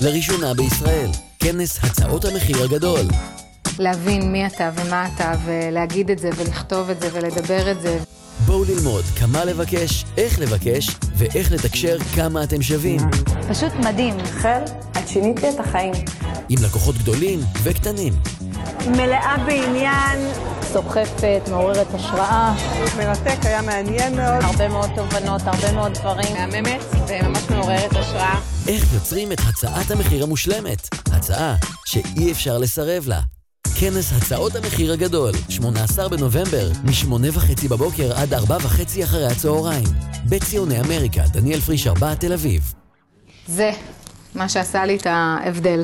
לראשונה בישראל, כנס הצעות המחיר הגדול. להבין מי אתה ומה אתה, ולהגיד את זה, ולכתוב את זה, ולדבר את זה. בואו ללמוד כמה לבקש, איך לבקש, ואיך לתקשר כמה אתם שווים. פשוט מדהים. חל, את שינית לי את החיים. עם לקוחות גדולים וקטנים. מלאה בעניין. סוחפת, מעוררת השראה. מרתק, היה מעניין מאוד. הרבה מאוד תובנות, הרבה מאוד דברים. מהממת וממש מעוררת השראה. איך יוצרים את הצעת המחיר המושלמת? הצעה שאי אפשר לסרב לה. כנס הצעות המחיר הגדול, 18 בנובמבר, מ-8.30 בבוקר עד 4.30 אחרי הצהריים. בציוני אמריקה, דניאל פריש 4, תל אביב. זה מה שעשה לי את ההבדל.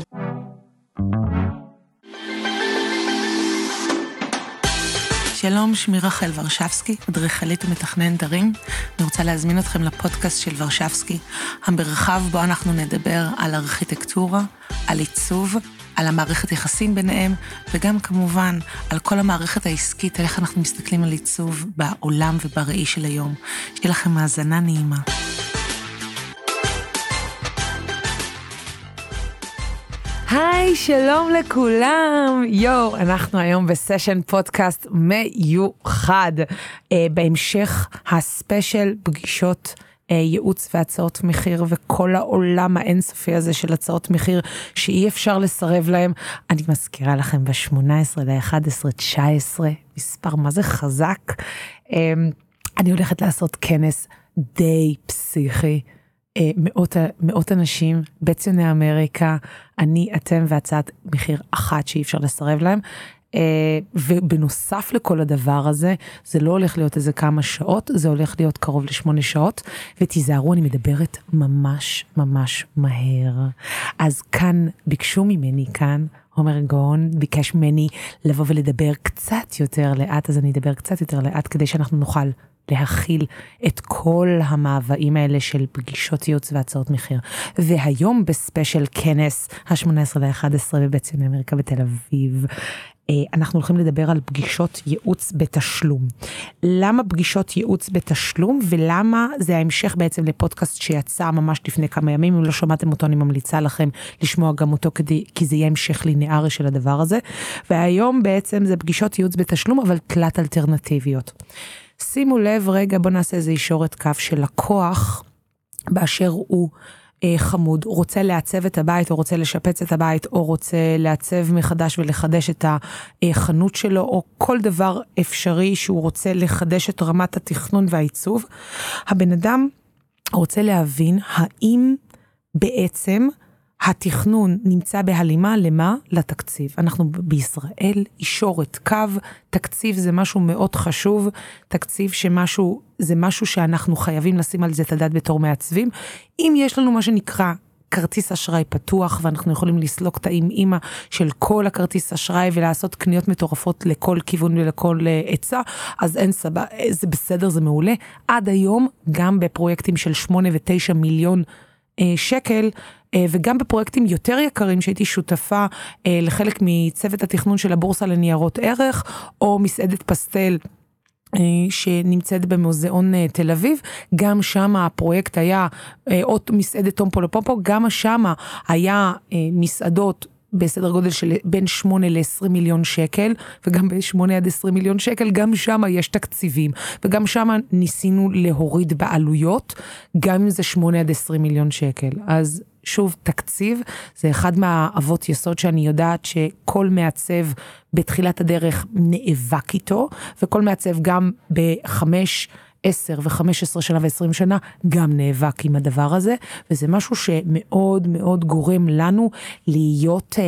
שלום, שמי רחל ורשבסקי, אדריכלית ומתכננת ערים. אני רוצה להזמין אתכם לפודקאסט של ורשבסקי, המרחב בו אנחנו נדבר על ארכיטקטורה, על עיצוב, על המערכת יחסים ביניהם, וגם כמובן על כל המערכת העסקית, על איך אנחנו מסתכלים על עיצוב בעולם ובראי של היום. שיהיה לכם האזנה נעימה. היי, שלום לכולם. יואו, אנחנו היום בסשן פודקאסט מיוחד. אה, בהמשך הספיישל פגישות אה, ייעוץ והצעות מחיר וכל העולם האינסופי הזה של הצעות מחיר שאי אפשר לסרב להם. אני מזכירה לכם ב-18 ל-11, 19, מספר מה זה חזק. אה, אני הולכת לעשות כנס די פסיכי. אה, מאות, מאות אנשים בציוני אמריקה, אני, אתם והצעת מחיר אחת שאי אפשר לסרב להם. אה, ובנוסף לכל הדבר הזה, זה לא הולך להיות איזה כמה שעות, זה הולך להיות קרוב לשמונה שעות, ותיזהרו, אני מדברת ממש ממש מהר. אז כאן ביקשו ממני, כאן, עומר גאון ביקש ממני לבוא ולדבר קצת יותר לאט, אז אני אדבר קצת יותר לאט כדי שאנחנו נוכל להכיל את כל המאוויים האלה של פגישות ייעוץ והצעות מחיר. והיום בספיישל כנס ה-18 ל-11 בבית ציוני אמריקה בתל אביב, אה, אנחנו הולכים לדבר על פגישות ייעוץ בתשלום. למה פגישות ייעוץ בתשלום ולמה זה ההמשך בעצם לפודקאסט שיצא ממש לפני כמה ימים, אם לא שמעתם אותו אני ממליצה לכם לשמוע גם אותו כדי, כי זה יהיה המשך לינארי של הדבר הזה. והיום בעצם זה פגישות ייעוץ בתשלום אבל תלת אלטרנטיביות. שימו לב רגע בוא נעשה איזה ישורת קו של לקוח באשר הוא. אה, חמוד, רוצה לעצב את הבית או רוצה לשפץ את הבית או רוצה לעצב מחדש ולחדש את החנות שלו או כל דבר אפשרי שהוא רוצה לחדש את רמת התכנון והעיצוב, הבן אדם רוצה להבין האם בעצם התכנון נמצא בהלימה למה? לתקציב. אנחנו בישראל, אישורת, קו, תקציב זה משהו מאוד חשוב, תקציב שמשהו, זה משהו שאנחנו חייבים לשים על זה את הדעת בתור מעצבים. אם יש לנו מה שנקרא כרטיס אשראי פתוח ואנחנו יכולים לסלוק את האם אימא של כל הכרטיס אשראי ולעשות קניות מטורפות לכל כיוון ולכל uh, עצה, אז אין סבבה, זה בסדר, זה מעולה. עד היום, גם בפרויקטים של 8 ו-9 מיליון שקל, אה, וגם בפרויקטים יותר יקרים שהייתי שותפה אה, לחלק מצוות התכנון של הבורסה לניירות ערך, או מסעדת פסטל. אה, שנמצאת במוזיאון תל אביב, גם שם הפרויקט היה, או מסעדת טומפו לפומפו, גם שם היה מסעדות בסדר גודל של בין 8 ל-20 מיליון שקל, וגם ב-8 עד 20 מיליון שקל, גם שם יש תקציבים, וגם שם ניסינו להוריד בעלויות, גם אם זה 8 עד 20 מיליון שקל. אז שוב, תקציב זה אחד מהאבות יסוד שאני יודעת שכל מעצב בתחילת הדרך נאבק איתו, וכל מעצב גם בחמש... עשר וחמש עשרה שנה ועשרים שנה גם נאבק עם הדבר הזה, וזה משהו שמאוד מאוד גורם לנו להיות אה,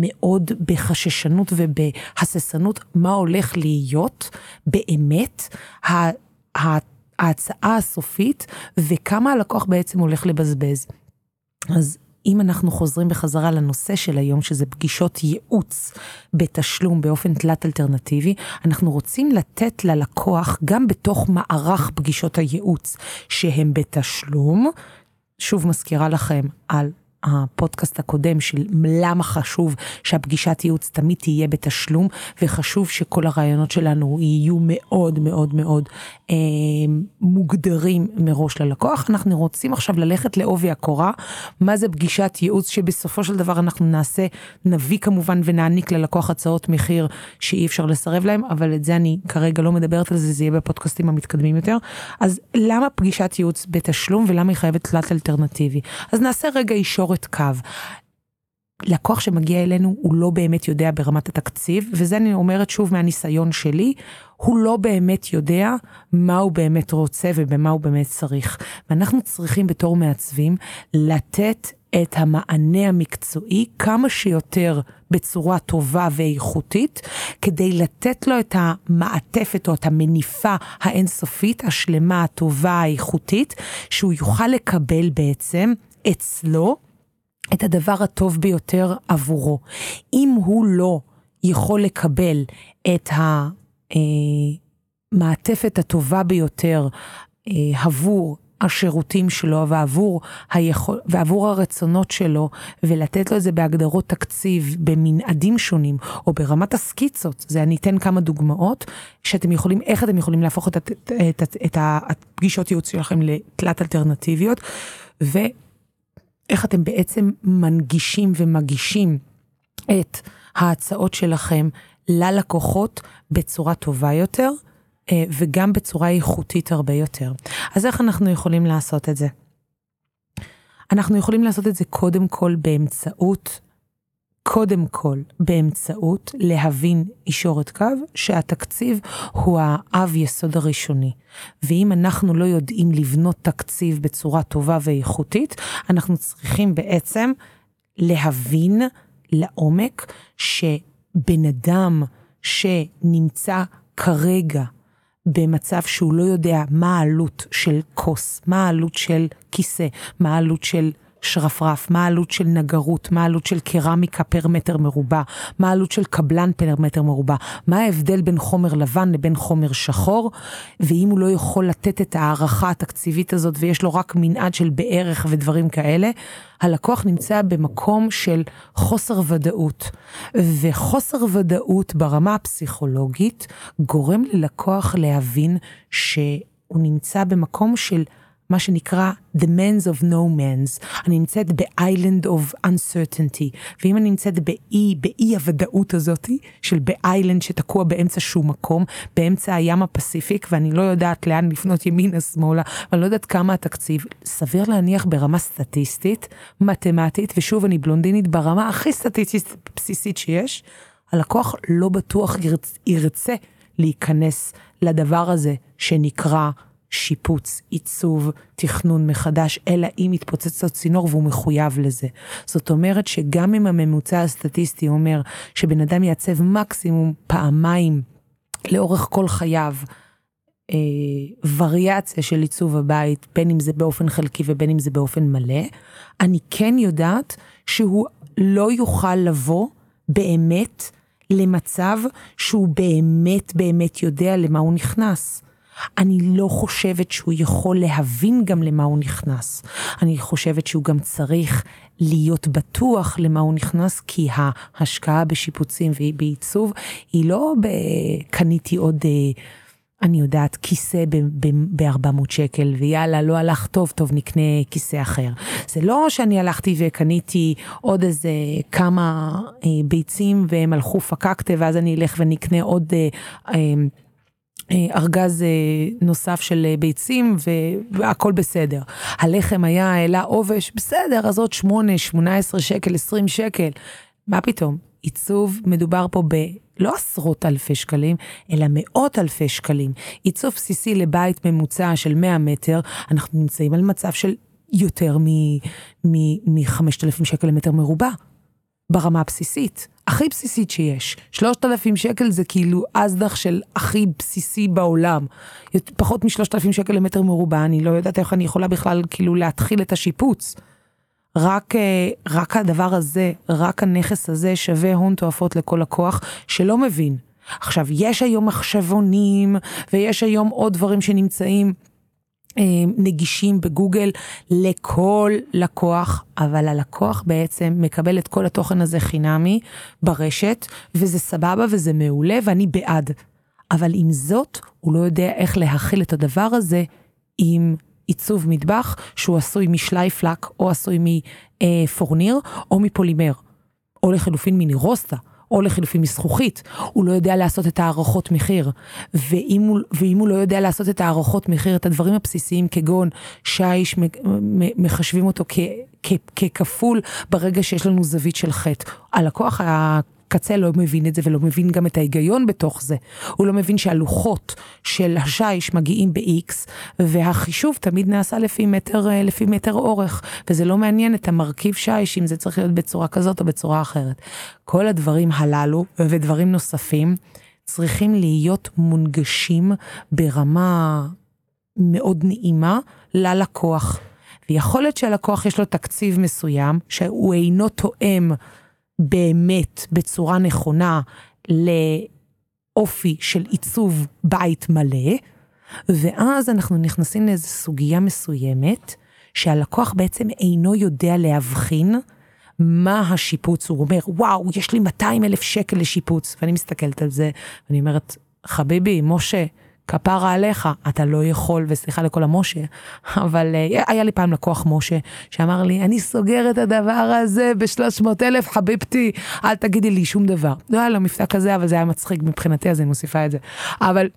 מאוד בחששנות ובהססנות מה הולך להיות באמת ההצעה הסופית וכמה הלקוח בעצם הולך לבזבז. אז אם אנחנו חוזרים בחזרה לנושא של היום, שזה פגישות ייעוץ בתשלום באופן תלת אלטרנטיבי, אנחנו רוצים לתת ללקוח, גם בתוך מערך פגישות הייעוץ שהם בתשלום, שוב מזכירה לכם על הפודקאסט הקודם של למה חשוב שהפגישת ייעוץ תמיד תהיה בתשלום, וחשוב שכל הרעיונות שלנו יהיו מאוד מאוד מאוד אה, מוגדרים מראש ללקוח. אנחנו רוצים עכשיו ללכת לעובי הקורה, מה זה פגישת ייעוץ שבסופו של דבר אנחנו נעשה, נביא כמובן ונעניק ללקוח הצעות מחיר שאי אפשר לסרב להם, אבל את זה אני כרגע לא מדברת על זה, זה יהיה בפודקאסטים המתקדמים יותר. אז למה פגישת ייעוץ בתשלום ולמה היא חייבת תלת אלטרנטיבי? אז נעשה רגע אישורת קו. לקוח שמגיע אלינו הוא לא באמת יודע ברמת התקציב, וזה אני אומרת שוב מהניסיון שלי, הוא לא באמת יודע מה הוא באמת רוצה ובמה הוא באמת צריך. ואנחנו צריכים בתור מעצבים לתת את המענה המקצועי כמה שיותר בצורה טובה ואיכותית, כדי לתת לו את המעטפת או את המניפה האינסופית, השלמה, הטובה, האיכותית, שהוא יוכל לקבל בעצם אצלו את הדבר הטוב ביותר עבורו. אם הוא לא יכול לקבל את המעטפת הטובה ביותר אה, עבור השירותים שלו ועבור, היכול, ועבור הרצונות שלו, ולתת לו את זה בהגדרות תקציב, במנעדים שונים, או ברמת הסקיצות, זה אני אתן כמה דוגמאות, שאתם יכולים, איך אתם יכולים להפוך את, את, את, את, את הפגישות ייעוץ שלכם לתלת אלטרנטיביות, ואיך אתם בעצם מנגישים ומגישים את ההצעות שלכם ללקוחות בצורה טובה יותר. אה, וגם בצורה איכותית הרבה יותר. אז איך אנחנו יכולים לעשות את זה? אנחנו יכולים לעשות את זה קודם כל באמצעות, קודם כל באמצעות להבין אישורת קו שהתקציב הוא האב יסוד הראשוני. ואם אנחנו לא יודעים לבנות תקציב בצורה טובה ואיכותית, אנחנו צריכים בעצם להבין לעומק שבן אדם שנמצא כרגע במצב שהוא לא יודע מה העלות של כוס, מה העלות של כיסא, מה העלות של שרפרף, מה העלות של נגרות, מה העלות של קרמיקה פר מטר מרובע, מה העלות של קבלן פר מטר מרובע, מה ההבדל בין חומר לבן לבין חומר שחור, ואם הוא לא יכול לתת את ההערכה התקציבית הזאת ויש לו רק מנעד של בערך ודברים כאלה, הלקוח נמצא במקום של חוסר ודאות. וחוסר ודאות ברמה הפסיכולוגית גורם ללקוח להבין שהוא נמצא במקום של מה שנקרא The Man's of No Man's. אני נמצאת ב-Island of Uncertainty, ואם אני נמצאת באי, באי הוודאות הזאתי, של באיילנד שתקוע באמצע שום מקום, באמצע הים הפסיפיק, ואני לא יודעת לאן לפנות ימינה שמאלה, ואני לא יודעת כמה התקציב, סביר להניח ברמה סטטיסטית, מתמטית, ושוב אני בלונדינית ברמה הכי סטטיסטית בסיסית שיש, הלקוח לא בטוח ירצ, ירצה להיכנס לדבר הזה שנקרא שיפוץ, עיצוב, תכנון מחדש, אלא אם יתפוצץ הצינור והוא מחויב לזה. זאת אומרת שגם אם הממוצע הסטטיסטי אומר שבן אדם יעצב מקסימום פעמיים לאורך כל חייו, אה, וריאציה של עיצוב הבית, בין אם זה באופן חלקי ובין אם זה באופן מלא, אני כן יודעת שהוא לא יוכל לבוא באמת למצב שהוא באמת באמת יודע למה הוא נכנס. אני לא חושבת שהוא יכול להבין גם למה הוא נכנס. אני חושבת שהוא גם צריך להיות בטוח למה הוא נכנס, כי ההשקעה בשיפוצים ובעיצוב היא לא בקניתי עוד... אה, אני יודעת, כיסא ב-400 שקל, ויאללה, לא הלך טוב, טוב, נקנה כיסא אחר. זה לא שאני הלכתי וקניתי עוד איזה כמה אה, ביצים והם הלכו פקקטה, ואז אני אלך ונקנה עוד... אה, אה, ארגז אה, נוסף של אה, ביצים והכל בסדר. הלחם היה, העלה עובש, בסדר, אז עוד 8, 18 שקל, 20 שקל. מה פתאום? עיצוב, מדובר פה ב... לא עשרות אלפי שקלים, אלא מאות אלפי שקלים. עיצוב בסיסי לבית ממוצע של 100 מטר, אנחנו נמצאים על מצב של יותר מ-5,000 שקל למטר מרובע. ברמה הבסיסית, הכי בסיסית שיש. 3,000 שקל זה כאילו אזדח של הכי בסיסי בעולם. פחות מ-3,000 שקל למטר מרובע, אני לא יודעת איך אני יכולה בכלל כאילו להתחיל את השיפוץ. רק, אה, רק הדבר הזה, רק הנכס הזה שווה הון תועפות לכל לקוח שלא מבין. עכשיו, יש היום מחשבונים, ויש היום עוד דברים שנמצאים נגישים בגוגל לכל לקוח, אבל הלקוח בעצם מקבל את כל התוכן הזה חינמי ברשת, וזה סבבה וזה מעולה ואני בעד. אבל עם זאת, הוא לא יודע איך להכיל את הדבר הזה עם עיצוב מטבח שהוא עשוי משלייפלק או עשוי מפורניר או מפולימר, או לחלופין מנירוסטה. או לחילופין מזכוכית, הוא לא יודע לעשות את הערכות מחיר. ואם הוא, ואם הוא לא יודע לעשות את הערכות מחיר, את הדברים הבסיסיים כגון שיש, מחשבים אותו כ, כ, ככפול ברגע שיש לנו זווית של חטא. הלקוח הקצה לא מבין את זה ולא מבין גם את ההיגיון בתוך זה. הוא לא מבין שהלוחות של השיש מגיעים ב-X, והחישוב תמיד נעשה לפי מטר, אה, לפי מטר אורך, וזה לא מעניין את המרכיב שיש אם זה צריך להיות בצורה כזאת או בצורה אחרת. כל הדברים הללו ודברים נוספים צריכים להיות מונגשים ברמה מאוד נעימה ללקוח. ויכול להיות שהלקוח יש לו תקציב מסוים שהוא אינו תואם באמת בצורה נכונה לאופי של עיצוב בית מלא, ואז אנחנו נכנסים לאיזו סוגיה מסוימת, שהלקוח בעצם אינו יודע להבחין מה השיפוץ, הוא אומר, וואו, יש לי 200 אלף שקל לשיפוץ, ואני מסתכלת על זה, ואני אומרת, חביבי, משה, כפרה עליך, אתה לא יכול, וסליחה לכל המשה, אבל uh, היה לי פעם לקוח משה, שאמר לי, אני סוגר את הדבר הזה ב-300 אלף, חביבתי, אל תגידי לי שום דבר. לא היה לו מבטא כזה, אבל זה היה מצחיק מבחינתי, אז אני מוסיפה את זה. אבל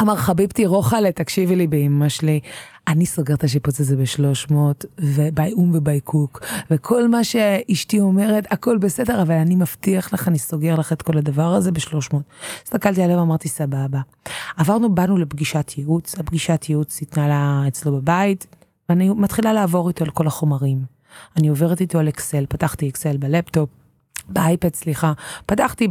אמר חביבתי רוחלה, תקשיבי לי באמא שלי, אני סוגר את השיפוץ הזה ב-300, וביי אום וביי קוק, וכל מה שאשתי אומרת, הכל בסדר, אבל אני מבטיח לך, אני סוגר לך את כל הדבר הזה ב-300. הסתכלתי עליו ואמרתי, סבבה. עברנו, באנו לפגישת ייעוץ, הפגישת ייעוץ התנהלה אצלו בבית, ואני מתחילה לעבור איתו על כל החומרים. אני עוברת איתו על אקסל, פתחתי אקסל בלפטופ, באייפד, סליחה, פתחתי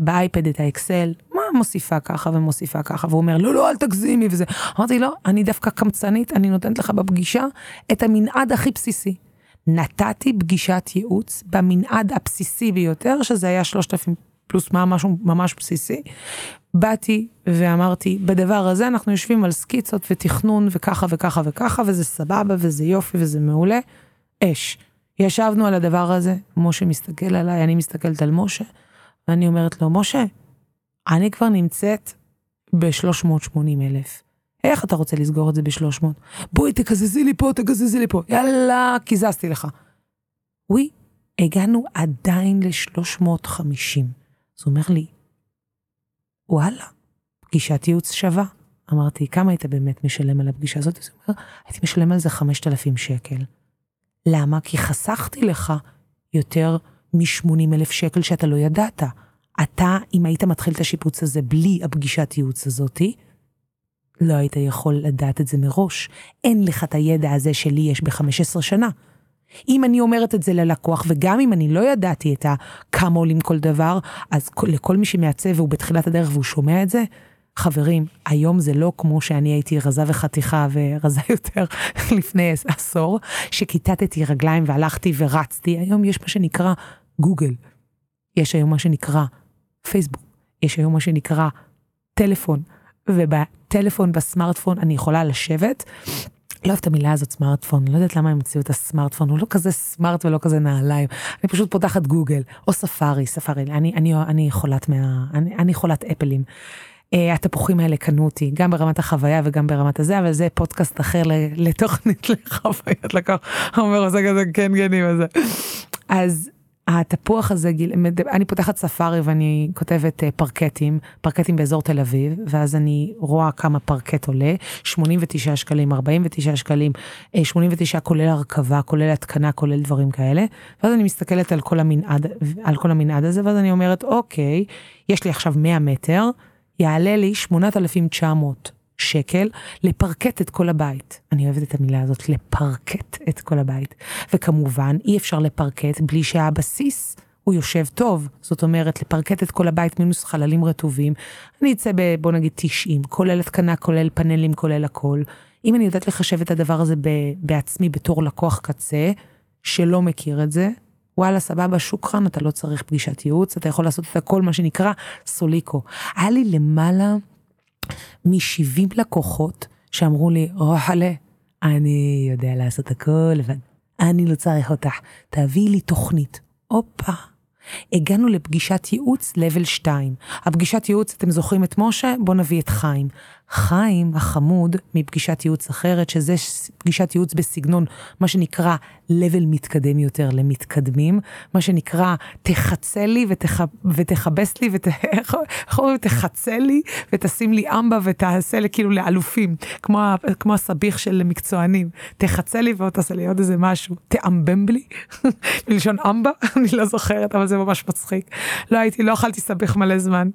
באייפד את האקסל, מוסיפה ככה ומוסיפה ככה, והוא אומר, לא, לא, אל תגזימי וזה. אמרתי, לא, אני דווקא קמצנית, אני נותנת לך בפגישה את המנעד הכי בסיסי. נתתי פגישת ייעוץ במנעד הבסיסי ביותר, שזה היה 3,000 פלוס מה, משהו ממש בסיסי. באתי ואמרתי, בדבר הזה אנחנו יושבים על סקיצות ותכנון וככה וככה וככה, וזה סבבה וזה יופי וזה מעולה. אש. ישבנו על הדבר הזה, משה מסתכל עליי, אני מסתכלת על משה, ואני אומרת לו, משה, אני כבר נמצאת ב-380 אלף. איך אתה רוצה לסגור את זה ב-300? בואי תקזזי לי פה, תקזזי לי פה. יאללה, קיזזתי לך. וואי, הגענו עדיין ל-350. אז הוא אומר לי, וואלה, פגישת ייעוץ שווה. אמרתי, כמה היית באמת משלם על הפגישה הזאת? אז הוא אומר, הייתי משלם על זה 5,000 שקל. למה? כי חסכתי לך יותר מ-80 אלף שקל שאתה לא ידעת. אתה, אם היית מתחיל את השיפוץ הזה בלי הפגישת ייעוץ הזאתי, לא היית יכול לדעת את זה מראש. אין לך את הידע הזה שלי יש ב-15 שנה. אם אני אומרת את זה ללקוח, וגם אם אני לא ידעתי את כמה עולים כל דבר, אז לכל מי שמעצב והוא בתחילת הדרך והוא שומע את זה, חברים, היום זה לא כמו שאני הייתי רזה וחתיכה ורזה יותר לפני עשור, שכיתתתי רגליים והלכתי ורצתי, היום יש מה שנקרא גוגל. יש היום מה שנקרא פייסבוק, יש היום מה שנקרא טלפון, ובטלפון, בסמארטפון, אני יכולה לשבת. לא אוהבת את המילה הזאת סמארטפון, לא יודעת למה הם המציאו את הסמארטפון, הוא לא כזה סמארט ולא כזה נעליים. אני פשוט פותחת גוגל, או ספארי, ספארי, אני, אני, אני חולת מה... אני, אני חולת אפלים. Uh, התפוחים האלה קנו אותי, גם ברמת החוויה וגם ברמת הזה, אבל זה פודקאסט אחר לתוכנית לחוויית לקוח. אומר, עושה כזה כן גנים הזה. אז התפוח הזה, אני פותחת ספארי ואני כותבת אה, פרקטים, פרקטים באזור תל אביב, ואז אני רואה כמה פרקט עולה, 89 שקלים, 49 שקלים, 89 אה, כולל הרכבה, כולל התקנה, כולל דברים כאלה, ואז אני מסתכלת על כל המנעד, על כל המנעד הזה, ואז אני אומרת, אוקיי, יש לי עכשיו 100 מטר, יעלה לי 8,900 שקל לפרקט את כל הבית. אני אוהבת את המילה הזאת, לפרקט את כל הבית. וכמובן, אי אפשר לפרקט בלי שהבסיס הוא יושב טוב. זאת אומרת, לפרקט את כל הבית מינוס חללים רטובים. אני אצא ב... בוא נגיד 90, כולל התקנה, כולל פאנלים, כולל הכל. אם אני יודעת לחשב את הדבר הזה ב... בעצמי בתור לקוח קצה, שלא מכיר את זה, וואלה, סבבה, שוכרן, אתה לא צריך פגישת ייעוץ, אתה יכול לעשות את הכל, מה שנקרא סוליקו. היה לי למעלה מ-70 לקוחות שאמרו לי, רוחלה, אני יודע לעשות הכל אני לא צריך אותך, תביאי לי תוכנית. הופה. הגענו לפגישת ייעוץ לבל 2. הפגישת ייעוץ, אתם זוכרים את משה? בואו נביא את חיים. חיים החמוד מפגישת ייעוץ אחרת, שזה פגישת ייעוץ בסגנון מה שנקרא לבל מתקדם יותר למתקדמים, מה שנקרא תחצה לי ותח, ותכבס לי ואיך אומרים? תחצה לי ותשים לי אמבה ותעשה לי כאילו לאלופים, כמו, כמו הסביך של מקצוענים. תחצה לי ועוד תעשה לי עוד איזה משהו, תאמבם לי, מלשון אמבה, אני לא זוכרת, אבל זה ממש מצחיק. לא הייתי, לא אכלתי סביך מלא זמן,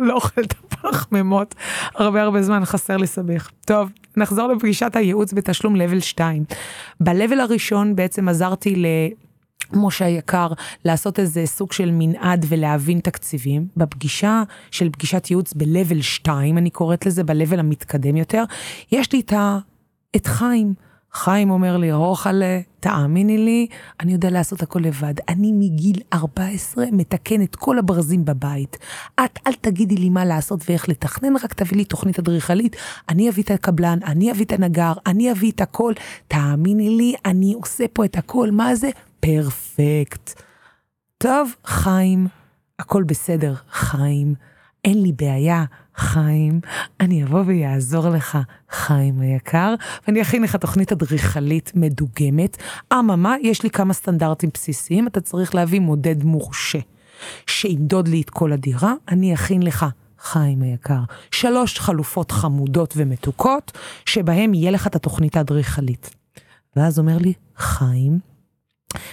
לא אוכלת פחמימות. הרבה הרבה זמן חסר לי סביח. טוב, נחזור לפגישת הייעוץ בתשלום לבל 2. בלבל הראשון בעצם עזרתי ל... משה היקר, לעשות איזה סוג של מנעד ולהבין תקציבים. בפגישה של פגישת ייעוץ ב-level 2, אני קוראת לזה, ב-level המתקדם יותר, יש לי את, ה... את חיים. חיים אומר לי, רוחלה, תאמיני לי, אני יודע לעשות הכל לבד. אני מגיל 14 מתקן את כל הברזים בבית. את, אל תגידי לי מה לעשות ואיך לתכנן, רק תביא לי תוכנית אדריכלית. אני אביא את הקבלן, אני אביא את הנגר, אני אביא את הכל. תאמיני לי, אני עושה פה את הכל. מה זה? פרפקט. טוב, חיים, הכל בסדר, חיים. אין לי בעיה, חיים, אני אבוא ויעזור לך, חיים היקר, ואני אכין לך תוכנית אדריכלית מדוגמת. אממה, יש לי כמה סטנדרטים בסיסיים, אתה צריך להביא מודד מורשה, שימדוד לי את כל הדירה, אני אכין לך. חיים היקר, שלוש חלופות חמודות ומתוקות, שבהם יהיה לך את התוכנית האדריכלית. ואז אומר לי, חיים,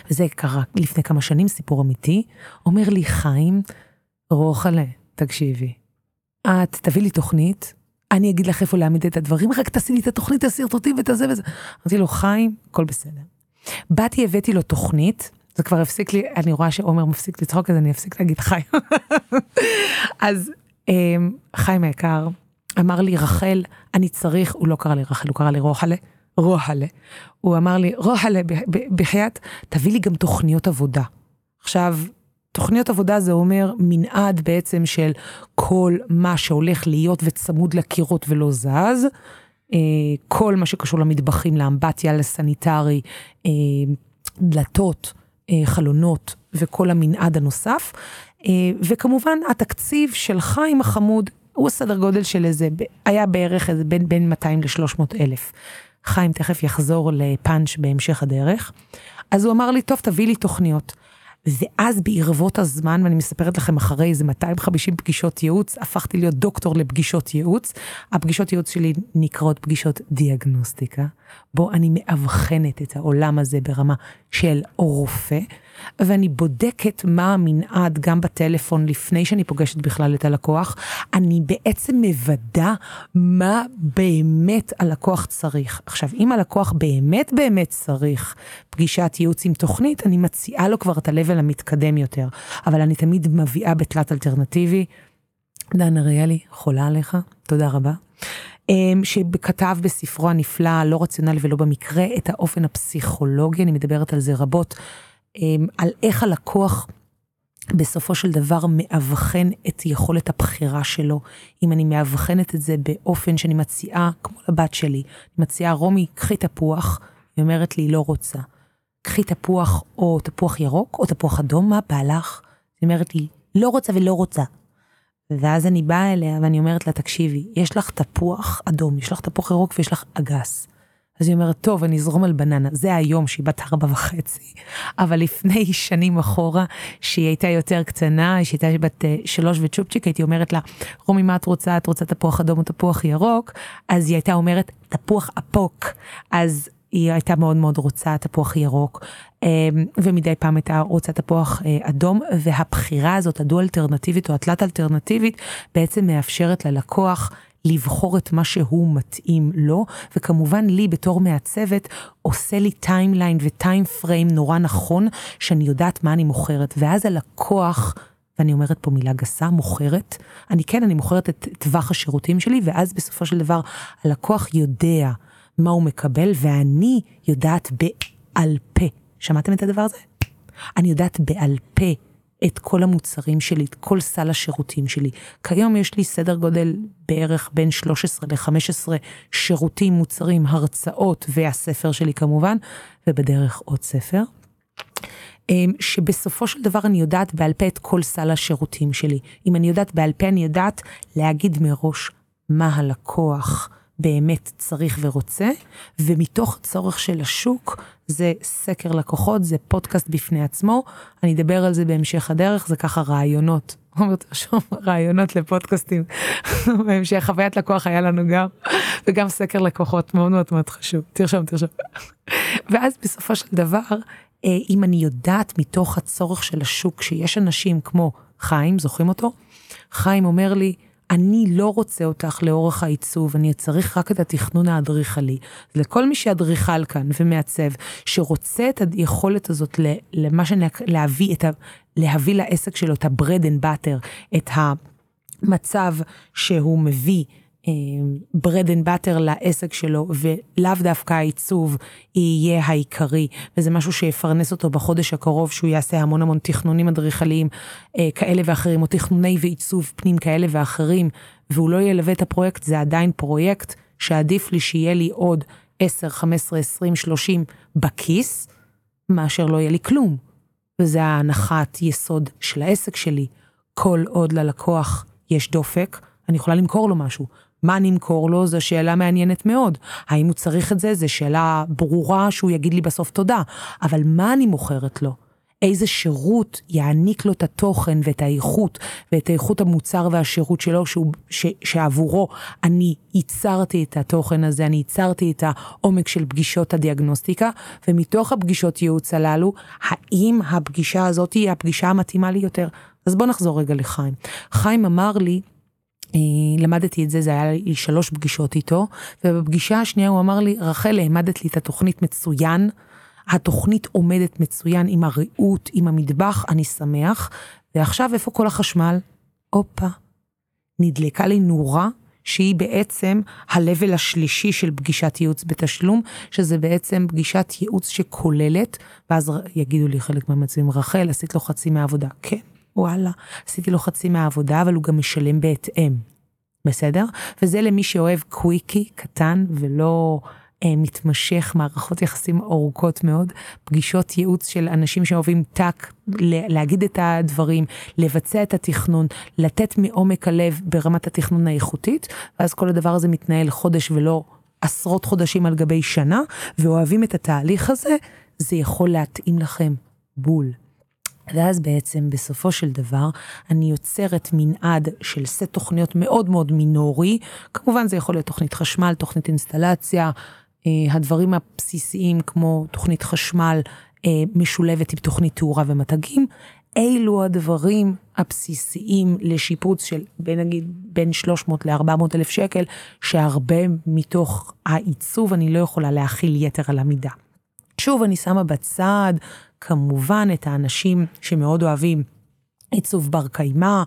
וזה קרה לפני כמה שנים, סיפור אמיתי, אומר לי, חיים, רוחלה, תקשיבי, את תביא לי תוכנית, אני אגיד לך איפה להעמיד את הדברים, רק תעשי לי את התוכנית, השרטוטים ואת הזה וזה. אמרתי לו, חיים, הכל בסדר. באתי, הבאתי לו תוכנית, זה כבר הפסיק לי, אני רואה שעומר מפסיק לצחוק, אז אני אפסיק להגיד חיים. אז אמ, חיים היקר אמר לי, רחל, אני צריך, הוא לא קרא לי רחל, הוא קרא לי רוחלה, רוחלה. הוא אמר לי, רוחלה, בחייאת, תביא לי גם תוכניות עבודה. עכשיו, תוכניות עבודה זה אומר מנעד בעצם של כל מה שהולך להיות וצמוד לקירות ולא זז. אה, כל מה שקשור למטבחים, לאמבטיה, לסניטרי, אה, דלתות, אה, חלונות וכל המנעד הנוסף. וכמובן התקציב של חיים החמוד הוא סדר גודל של איזה, היה בערך איזה בין, בין 200 ל-300 אלף. חיים תכף יחזור לפאנץ' בהמשך הדרך. אז הוא אמר לי, טוב, תביא לי תוכניות. ואז בערבות הזמן, ואני מספרת לכם אחרי איזה 250 פגישות ייעוץ, הפכתי להיות דוקטור לפגישות ייעוץ. הפגישות ייעוץ שלי נקראות פגישות דיאגנוסטיקה, בו אני מאבחנת את העולם הזה ברמה של רופא, ואני בודקת מה המנעד גם בטלפון לפני שאני פוגשת בכלל את הלקוח. אני בעצם מוודא מה באמת הלקוח צריך. עכשיו, אם הלקוח באמת באמת צריך פגישת ייעוץ עם תוכנית, אני מציעה לו כבר את ה-level המתקדם יותר, אבל אני תמיד מביאה בתלת אלטרנטיבי. דן אריאלי, חולה עליך, תודה רבה. אמ, שכתב בספרו הנפלא, לא רציונלי ולא במקרה, את האופן הפסיכולוגי, אני מדברת על זה רבות, על איך הלקוח בסופו של דבר מאבחן את יכולת הבחירה שלו. אם אני מאבחנת את זה באופן שאני מציעה, כמו לבת שלי, אני מציעה, רומי, קחי תפוח, היא אומרת לי, לא רוצה. קחי תפוח או תפוח ירוק או תפוח אדום, מה בא לך? היא אומרת לי, לא רוצה ולא רוצה. ואז אני באה אליה ואני אומרת לה, תקשיבי, יש לך תפוח אדום, יש לך תפוח ירוק ויש לך אגס. אז היא אומרת, טוב, אני אזרום על בננה. זה היום שהיא בת ארבע וחצי. אבל לפני שנים אחורה, שהיא הייתה יותר קטנה, שהיא הייתה בת אה, שלוש וצ'ופצ'יק, הייתי אומרת לה, רומי, מה את רוצה? את רוצה תפוח אדום או תפוח ירוק? אז היא הייתה אומרת, תפוח אפוק. אז היא הייתה מאוד מאוד רוצה תפוח ירוק, אמ, ומדי פעם הייתה רוצה תפוח אה, אדום, והבחירה הזאת, הדו-אלטרנטיבית או התלת אלטרנטיבית, בעצם מאפשרת ללקוח לבחור את מה שהוא מתאים לו, וכמובן לי בתור מעצבת עושה לי timeline ו time frame נורא נכון, שאני יודעת מה אני מוכרת, ואז הלקוח, ואני אומרת פה מילה גסה, מוכרת, אני כן, אני מוכרת את טווח השירותים שלי, ואז בסופו של דבר הלקוח יודע מה הוא מקבל, ואני יודעת בעל פה. שמעתם את הדבר הזה? אני יודעת בעל פה את כל המוצרים שלי, את כל סל השירותים שלי. כיום יש לי סדר גודל בערך בין 13 ל-15 שירותים, מוצרים, הרצאות והספר שלי כמובן, ובדרך עוד ספר. אמ, שבסופו של דבר אני יודעת בעל פה את כל סל השירותים שלי. אם אני יודעת בעל פה, אני יודעת להגיד מראש מה הלקוח באמת צריך ורוצה, ומתוך הצורך של השוק, זה סקר לקוחות, זה פודקאסט בפני עצמו, אני אדבר על זה בהמשך הדרך, זה ככה רעיונות. תרשום רעיונות לפודקאסטים. בהמשך חוויית לקוח היה לנו גם, וגם סקר לקוחות מאוד מאוד מאוד חשוב. תרשום, תרשום. ואז בסופו של דבר, אה, אם אני יודעת מתוך הצורך של השוק שיש אנשים כמו חיים, זוכרים אותו? חיים אומר לי, אני לא רוצה אותך לאורך העיצוב, אני צריך רק את התכנון האדריכלי. לכל מי שאדריכל כאן ומעצב, שרוצה את היכולת הזאת למה שאני, להביא, את ה, להביא לעסק שלו את ה-bread and butter, את המצב שהוא מביא bread and butter לעסק שלו, ולאו דווקא העיצוב יהיה העיקרי, וזה משהו שיפרנס אותו בחודש הקרוב, שהוא יעשה המון המון תכנונים אדריכליים אה, כאלה ואחרים, או תכנוני ועיצוב פנים כאלה ואחרים, והוא לא ילווה את הפרויקט, זה עדיין פרויקט שעדיף לי שיהיה לי עוד 10, 15, 20, 30 בכיס, מאשר לא יהיה לי כלום. וזה ההנחת יסוד של העסק שלי. כל עוד ללקוח יש דופק, אני יכולה למכור לו משהו. מה נמכור לו זו שאלה מעניינת מאוד. האם הוא צריך את זה? זו שאלה ברורה שהוא יגיד לי בסוף תודה. אבל מה אני מוכרת לו? איזה שירות יעניק לו את התוכן ואת האיכות ואת איכות המוצר והשירות שלו שהוא, ש, שעבורו אני ייצרתי את התוכן הזה, אני ייצרתי את העומק של פגישות הדיאגנוסטיקה, ומתוך הפגישות ייעוץ הללו, האם הפגישה הזאת היא הפגישה המתאימה לי יותר? אז בוא נחזור רגע לחיים. חיים אמר לי, למדתי את זה, זה היה לי שלוש פגישות איתו, ובפגישה השנייה הוא אמר לי, רחל, העמדת לי את התוכנית מצוין, התוכנית עומדת מצוין עם הריהוט, עם המטבח, אני שמח, ועכשיו איפה כל החשמל? הופה, נדלקה לי נורה שהיא בעצם ה-level השלישי של פגישת ייעוץ בתשלום, שזה בעצם פגישת ייעוץ שכוללת, ואז יגידו לי חלק מהמצבים, רחל, עשית לו חצי מהעבודה. כן, וואלה, עשיתי לו חצי מהעבודה, אבל הוא גם משלם בהתאם. בסדר? וזה למי שאוהב קוויקי קטן ולא אה, מתמשך, מערכות יחסים ארוכות מאוד, פגישות ייעוץ של אנשים שאוהבים טאק, להגיד את הדברים, לבצע את התכנון, לתת מעומק הלב ברמת התכנון האיכותית, ואז כל הדבר הזה מתנהל חודש ולא עשרות חודשים על גבי שנה, ואוהבים את התהליך הזה, זה יכול להתאים לכם בול. ואז בעצם בסופו של דבר אני יוצרת מנעד של סט תוכניות מאוד מאוד מינורי, כמובן זה יכול להיות תוכנית חשמל, תוכנית אינסטלציה, אה, הדברים הבסיסיים כמו תוכנית חשמל אה, משולבת עם תוכנית תאורה ומתגים, אילו הדברים הבסיסיים לשיפוץ של בין נגיד בין 300 ל-400 אלף שקל, שהרבה מתוך העיצוב אני לא יכולה להכיל יתר על המידה. שוב, אני שמה בצד כמובן את האנשים שמאוד אוהבים עיצוב בר קיימא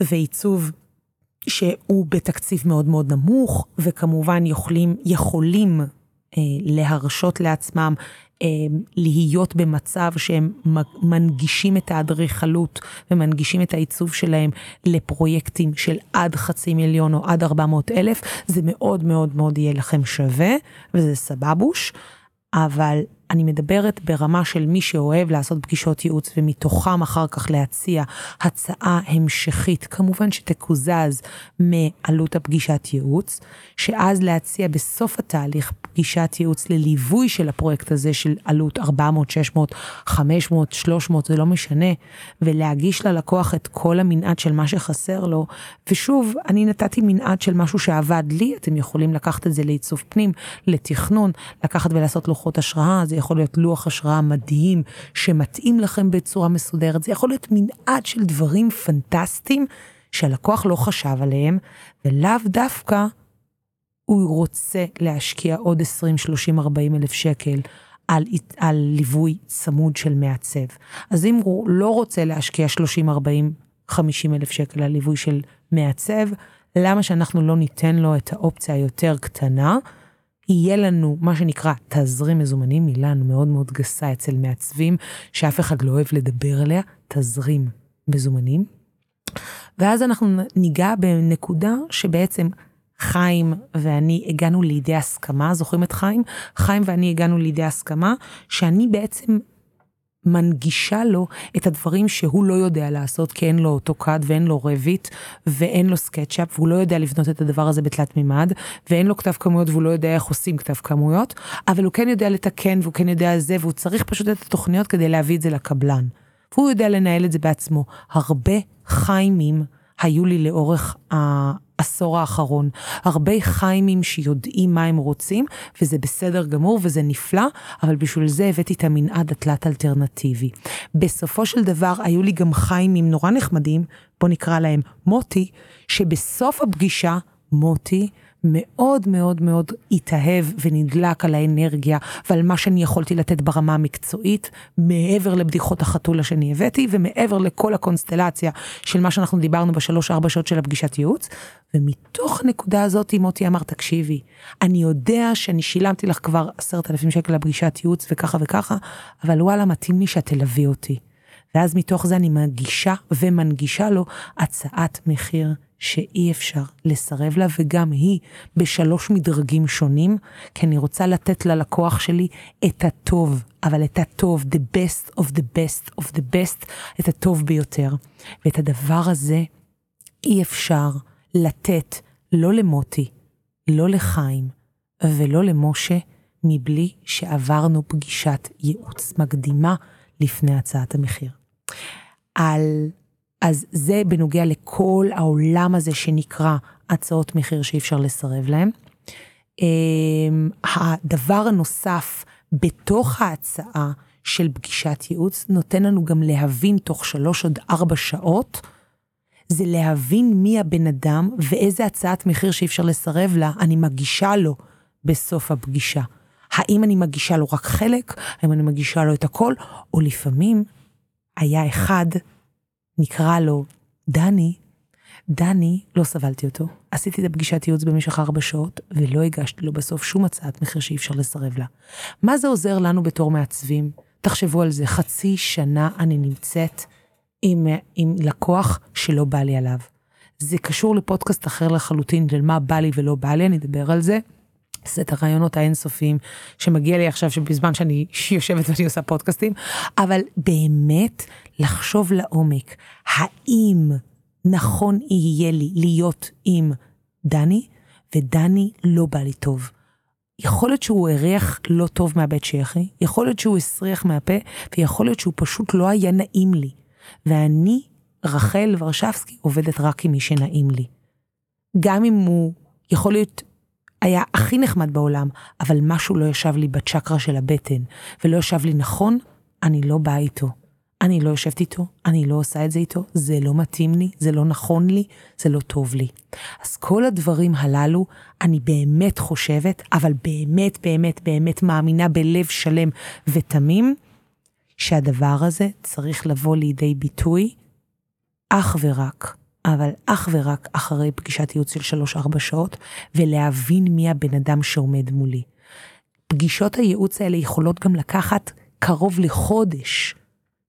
ועיצוב שהוא בתקציב מאוד מאוד נמוך, וכמובן יכולים, יכולים אה, להרשות לעצמם אה, להיות במצב שהם מנגישים את האדריכלות ומנגישים את העיצוב שלהם לפרויקטים של עד חצי מיליון או עד 400 אלף, זה מאוד מאוד מאוד יהיה לכם שווה, וזה סבבוש, אבל אני מדברת ברמה של מי שאוהב לעשות פגישות ייעוץ ומתוכם אחר כך להציע הצעה המשכית, כמובן שתקוזז מעלות הפגישת ייעוץ, שאז להציע בסוף התהליך פגישת ייעוץ לליווי של הפרויקט הזה של עלות 400, 600, 500, 300, זה לא משנה, ולהגיש ללקוח את כל המנעד של מה שחסר לו. ושוב, אני נתתי מנעד של משהו שעבד לי, אתם יכולים לקחת את זה לעיצוב פנים, לתכנון, לקחת ולעשות לוחות השראה, זה יכול להיות לוח השראה מדהים שמתאים לכם בצורה מסודרת, זה יכול להיות מנעד של דברים פנטסטיים שהלקוח לא חשב עליהם, ולאו דווקא הוא רוצה להשקיע עוד 20, 30, 40 אלף שקל על, על ליווי צמוד של מעצב. אז אם הוא לא רוצה להשקיע 30, 40, 50 אלף שקל על ליווי של מעצב, למה שאנחנו לא ניתן לו את האופציה היותר קטנה? יהיה לנו מה שנקרא תזרים מזומנים, מילה מאוד מאוד גסה אצל מעצבים, שאף אחד לא אוהב לדבר עליה, תזרים מזומנים. ואז אנחנו ניגע בנקודה שבעצם חיים ואני הגענו לידי הסכמה, זוכרים את חיים? חיים ואני הגענו לידי הסכמה, שאני בעצם מנגישה לו את הדברים שהוא לא יודע לעשות, כי אין לו אוטוקאד ואין לו רביט ואין לו סקצ'אפ, והוא לא יודע לבנות את הדבר הזה בתלת מימד, ואין לו כתב כמויות והוא לא יודע איך עושים כתב כמויות, אבל הוא כן יודע לתקן והוא כן יודע זה, והוא צריך פשוט את התוכניות כדי להביא את זה לקבלן. והוא יודע לנהל את זה בעצמו. הרבה חיימים היו לי לאורך העשור האחרון. הרבה חיימים שיודעים מה הם רוצים, וזה בסדר גמור וזה נפלא, אבל בשביל זה הבאתי את המנעד התלת אלטרנטיבי. בסופו של דבר היו לי גם חיימים נורא נחמדים, בוא נקרא להם מוטי, שבסוף הפגישה, מוטי, מאוד מאוד מאוד התאהב ונדלק על האנרגיה ועל מה שאני יכולתי לתת ברמה המקצועית, מעבר לבדיחות החתולה שאני הבאתי ומעבר לכל הקונסטלציה של מה שאנחנו דיברנו בשלוש ארבע שעות של הפגישת ייעוץ. ומתוך הנקודה הזאת מוטי אמר, תקשיבי, אני יודע שאני שילמתי לך כבר עשרת אלפים שקל לפגישת ייעוץ וככה וככה, אבל וואלה, מתאים לי שאת תלווי אותי. ואז מתוך זה אני מגישה ומנגישה לו הצעת מחיר שאי אפשר לסרב לה, וגם היא בשלוש מדרגים שונים, כי אני רוצה לתת ללקוח שלי את הטוב, אבל את הטוב, the best of the best of the best, את הטוב ביותר. ואת הדבר הזה אי אפשר לתת לא למוטי, לא לחיים ולא למשה, מבלי שעברנו פגישת ייעוץ מקדימה לפני הצעת המחיר. על אז זה בנוגע לכל העולם הזה שנקרא הצעות מחיר שאי אפשר לסרב להם. אמ, הדבר הנוסף בתוך ההצעה של פגישת ייעוץ נותן לנו גם להבין תוך שלוש עד ארבע שעות, זה להבין מי הבן אדם ואיזה הצעת מחיר שאי אפשר לסרב לה, אני מגישה לו בסוף הפגישה. האם אני מגישה לו רק חלק, האם אני מגישה לו את הכל, או לפעמים היה אחד נקרא לו דני, דני, לא סבלתי אותו. עשיתי את הפגישת ייעוץ במשך ארבע שעות, ולא הגשתי לו בסוף שום הצעת מחיר שאי אפשר לסרב לה. מה זה עוזר לנו בתור מעצבים? תחשבו על זה, חצי שנה אני נמצאת עם, עם לקוח שלא בא לי עליו. זה קשור לפודקאסט אחר לחלוטין, של מה בא לי ולא בא לי, אני אדבר על זה. סט הרעיונות האינסופיים שמגיע לי עכשיו שבזמן שאני יושבת ואני עושה פודקאסטים, אבל באמת לחשוב לעומק, האם נכון יהיה לי להיות עם דני, ודני לא בא לי טוב. יכול להיות שהוא הריח לא טוב מהבית שחי, יכול להיות שהוא הסריח מהפה, ויכול להיות שהוא פשוט לא היה נעים לי. ואני, רחל ורשבסקי, עובדת רק עם מי שנעים לי. גם אם הוא יכול להיות היה הכי נחמד בעולם, אבל משהו לא ישב לי בצ'קרה של הבטן, ולא ישב לי נכון, אני לא באה איתו. אני לא יושבת איתו, אני לא עושה את זה איתו, זה לא מתאים לי, זה לא נכון לי, זה לא טוב לי. אז כל הדברים הללו, אני באמת חושבת, אבל באמת, באמת, באמת מאמינה בלב שלם ותמים, שהדבר הזה צריך לבוא לידי ביטוי אך ורק אבל אך ורק אחרי פגישת ייעוץ של 3-4 שעות, ולהבין מי הבן אדם שעומד מולי. פגישות הייעוץ האלה יכולות גם לקחת קרוב לחודש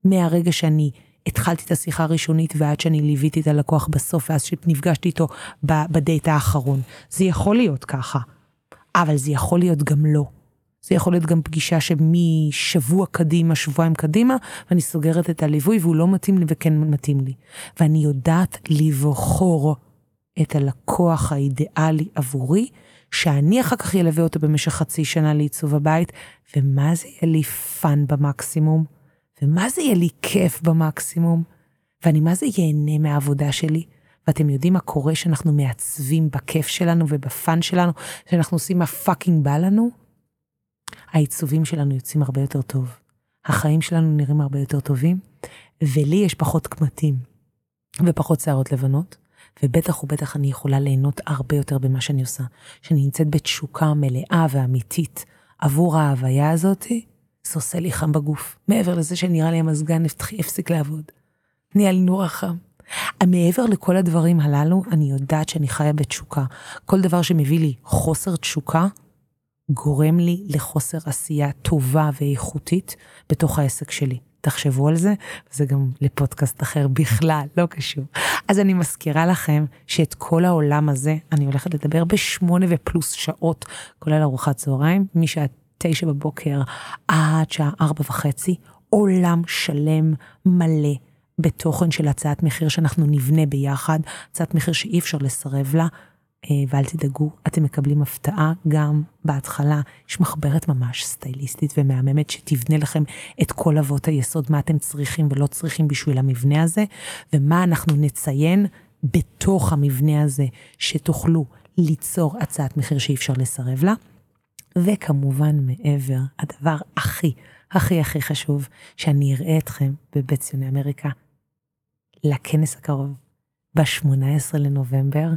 מהרגע שאני התחלתי את השיחה הראשונית ועד שאני ליוויתי את הלקוח בסוף, ואז שנפגשתי איתו בדייט האחרון. זה יכול להיות ככה, אבל זה יכול להיות גם לא. זה יכול להיות גם פגישה שמשבוע קדימה, שבועיים קדימה, ואני סוגרת את הליווי והוא לא מתאים לי וכן מתאים לי. ואני יודעת לבחור את הלקוח האידיאלי עבורי, שאני אחר כך אלווה אותו במשך חצי שנה לעיצוב הבית, ומה זה יהיה לי fun במקסימום, ומה זה יהיה לי כיף במקסימום, ואני מה זה ייהנה מהעבודה שלי. ואתם יודעים מה קורה שאנחנו מעצבים בכיף שלנו וב fun שלנו, שאנחנו עושים מה fucking בא לנו? העיצובים שלנו יוצאים הרבה יותר טוב. החיים שלנו נראים הרבה יותר טובים, ולי יש פחות קמטים ופחות שערות לבנות, ובטח ובטח אני יכולה ליהנות הרבה יותר במה שאני עושה. שאני נמצאת בתשוקה מלאה ואמיתית עבור ההוויה הזאתי, זה עושה לי חם בגוף. מעבר לזה שנראה לי המזגן הפסיק לעבוד. נהיה לי נורא חם. מעבר לכל הדברים הללו, אני יודעת שאני חיה בתשוקה. כל דבר שמביא לי חוסר תשוקה, גורם לי לחוסר עשייה טובה ואיכותית בתוך העסק שלי. תחשבו על זה, וזה גם לפודקאסט אחר בכלל, לא קשור. אז אני מזכירה לכם שאת כל העולם הזה אני הולכת לדבר בשמונה ופלוס שעות, כולל ארוחת צהריים, משעה תשע בבוקר עד שעה ארבע וחצי, עולם שלם מלא בתוכן של הצעת מחיר שאנחנו נבנה ביחד, הצעת מחיר שאי אפשר לסרב לה. אה, ואל תדאגו, אתם מקבלים הפתעה גם בהתחלה. יש מחברת ממש סטייליסטית ומהממת שתבנה לכם את כל אבות היסוד, מה אתם צריכים ולא צריכים בשביל המבנה הזה, ומה אנחנו נציין בתוך המבנה הזה, שתוכלו ליצור הצעת מחיר שאי אפשר לסרב לה. וכמובן מעבר, הדבר הכי, הכי הכי חשוב, שאני אראה אתכם בבית ציוני אמריקה לכנס הקרוב, ב-18 לנובמבר,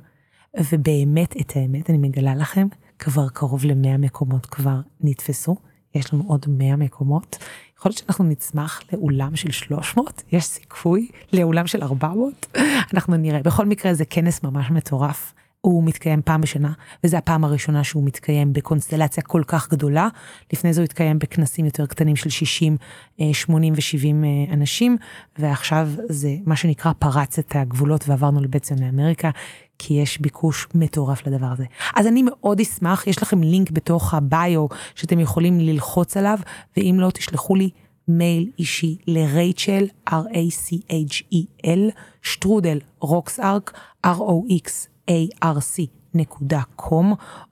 ובאמת, את האמת, אני מגלה לכם, כבר קרוב ל-100 מקומות כבר נתפסו. יש לנו עוד 100 מקומות. יכול להיות שאנחנו נצמח לאולם של 300, יש סיכוי לאולם של 400, אנחנו נראה. בכל מקרה זה כנס ממש מטורף. הוא מתקיים פעם בשנה, וזו הפעם הראשונה שהוא מתקיים בקונסטלציה כל כך גדולה. לפני זה הוא התקיים בכנסים יותר קטנים של 60, 80 ו-70 אנשים, ועכשיו זה מה שנקרא פרץ את הגבולות ועברנו לבית ציוני אמריקה, כי יש ביקוש מטורף לדבר הזה. אז אני מאוד אשמח, יש לכם לינק בתוך הביו שאתם יכולים ללחוץ עליו, ואם לא, תשלחו לי מייל אישי לרייצ'ל, R-A-C-H-E-L, שטרודל, רוקסארק, R-O-X-A-R-C.com,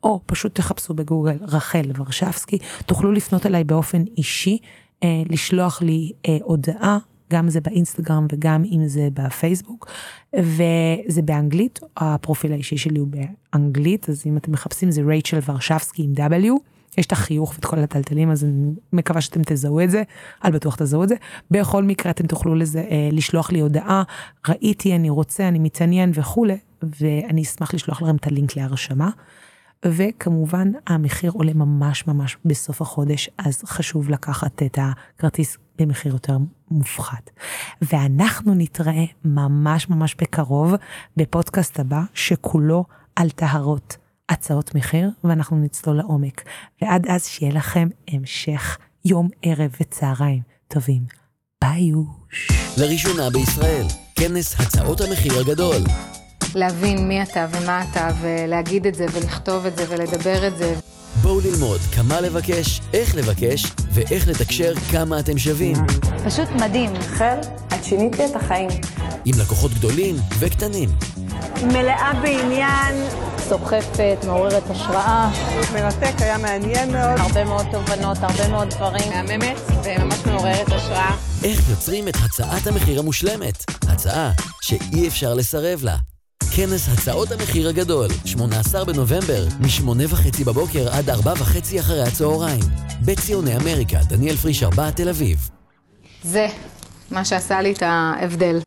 או פשוט תחפשו בגוגל רחל ורשבסקי, תוכלו לפנות אליי באופן אישי, אה, לשלוח לי אה, הודעה גם זה באינסטגרם וגם אם זה בפייסבוק, וזה באנגלית, הפרופיל האישי שלי הוא באנגלית, אז אם אתם מחפשים זה רייצ'ל ורשבסקי עם W. יש את החיוך ואת כל הטלטלים, אז אני מקווה שאתם תזהו את זה, אל בטוח תזהו את זה. בכל מקרה אתם תוכלו לזה, אה, לשלוח לי הודעה, ראיתי, אני רוצה, אני מתעניין וכולי, ואני אשמח לשלוח לכם את הלינק להרשמה. וכמובן המחיר עולה ממש ממש בסוף החודש, אז חשוב לקחת את הכרטיס במחיר יותר מופחת. ואנחנו נתראה ממש ממש בקרוב בפודקאסט הבא, שכולו על טהרות. הצעות מחיר, ואנחנו נצלול לעומק. ועד אז שיהיה לכם המשך יום, ערב וצהריים טובים. ביוש. לראשונה בישראל, כנס הצעות המחיר הגדול. להבין מי אתה ומה אתה, ולהגיד את זה, ולכתוב את זה, ולדבר את זה. בואו ללמוד כמה לבקש, איך לבקש, ואיך לתקשר כמה אתם שווים. פשוט מדהים. חל, את שינית לי את החיים. עם לקוחות גדולים וקטנים. מלאה בעניין. סוחפת, מעוררת השראה. מרתק, היה מעניין מאוד. הרבה מאוד תובנות, הרבה מאוד דברים. מהממת וממש מעוררת השראה. איך יוצרים את הצעת המחיר המושלמת? הצעה שאי אפשר לסרב לה. כנס הצעות המחיר הגדול, 18 בנובמבר, מ-8 וחצי בבוקר עד 4 וחצי אחרי הצהריים. בית ציוני אמריקה, דניאל פריש 4, תל אביב. זה מה שעשה לי את ההבדל.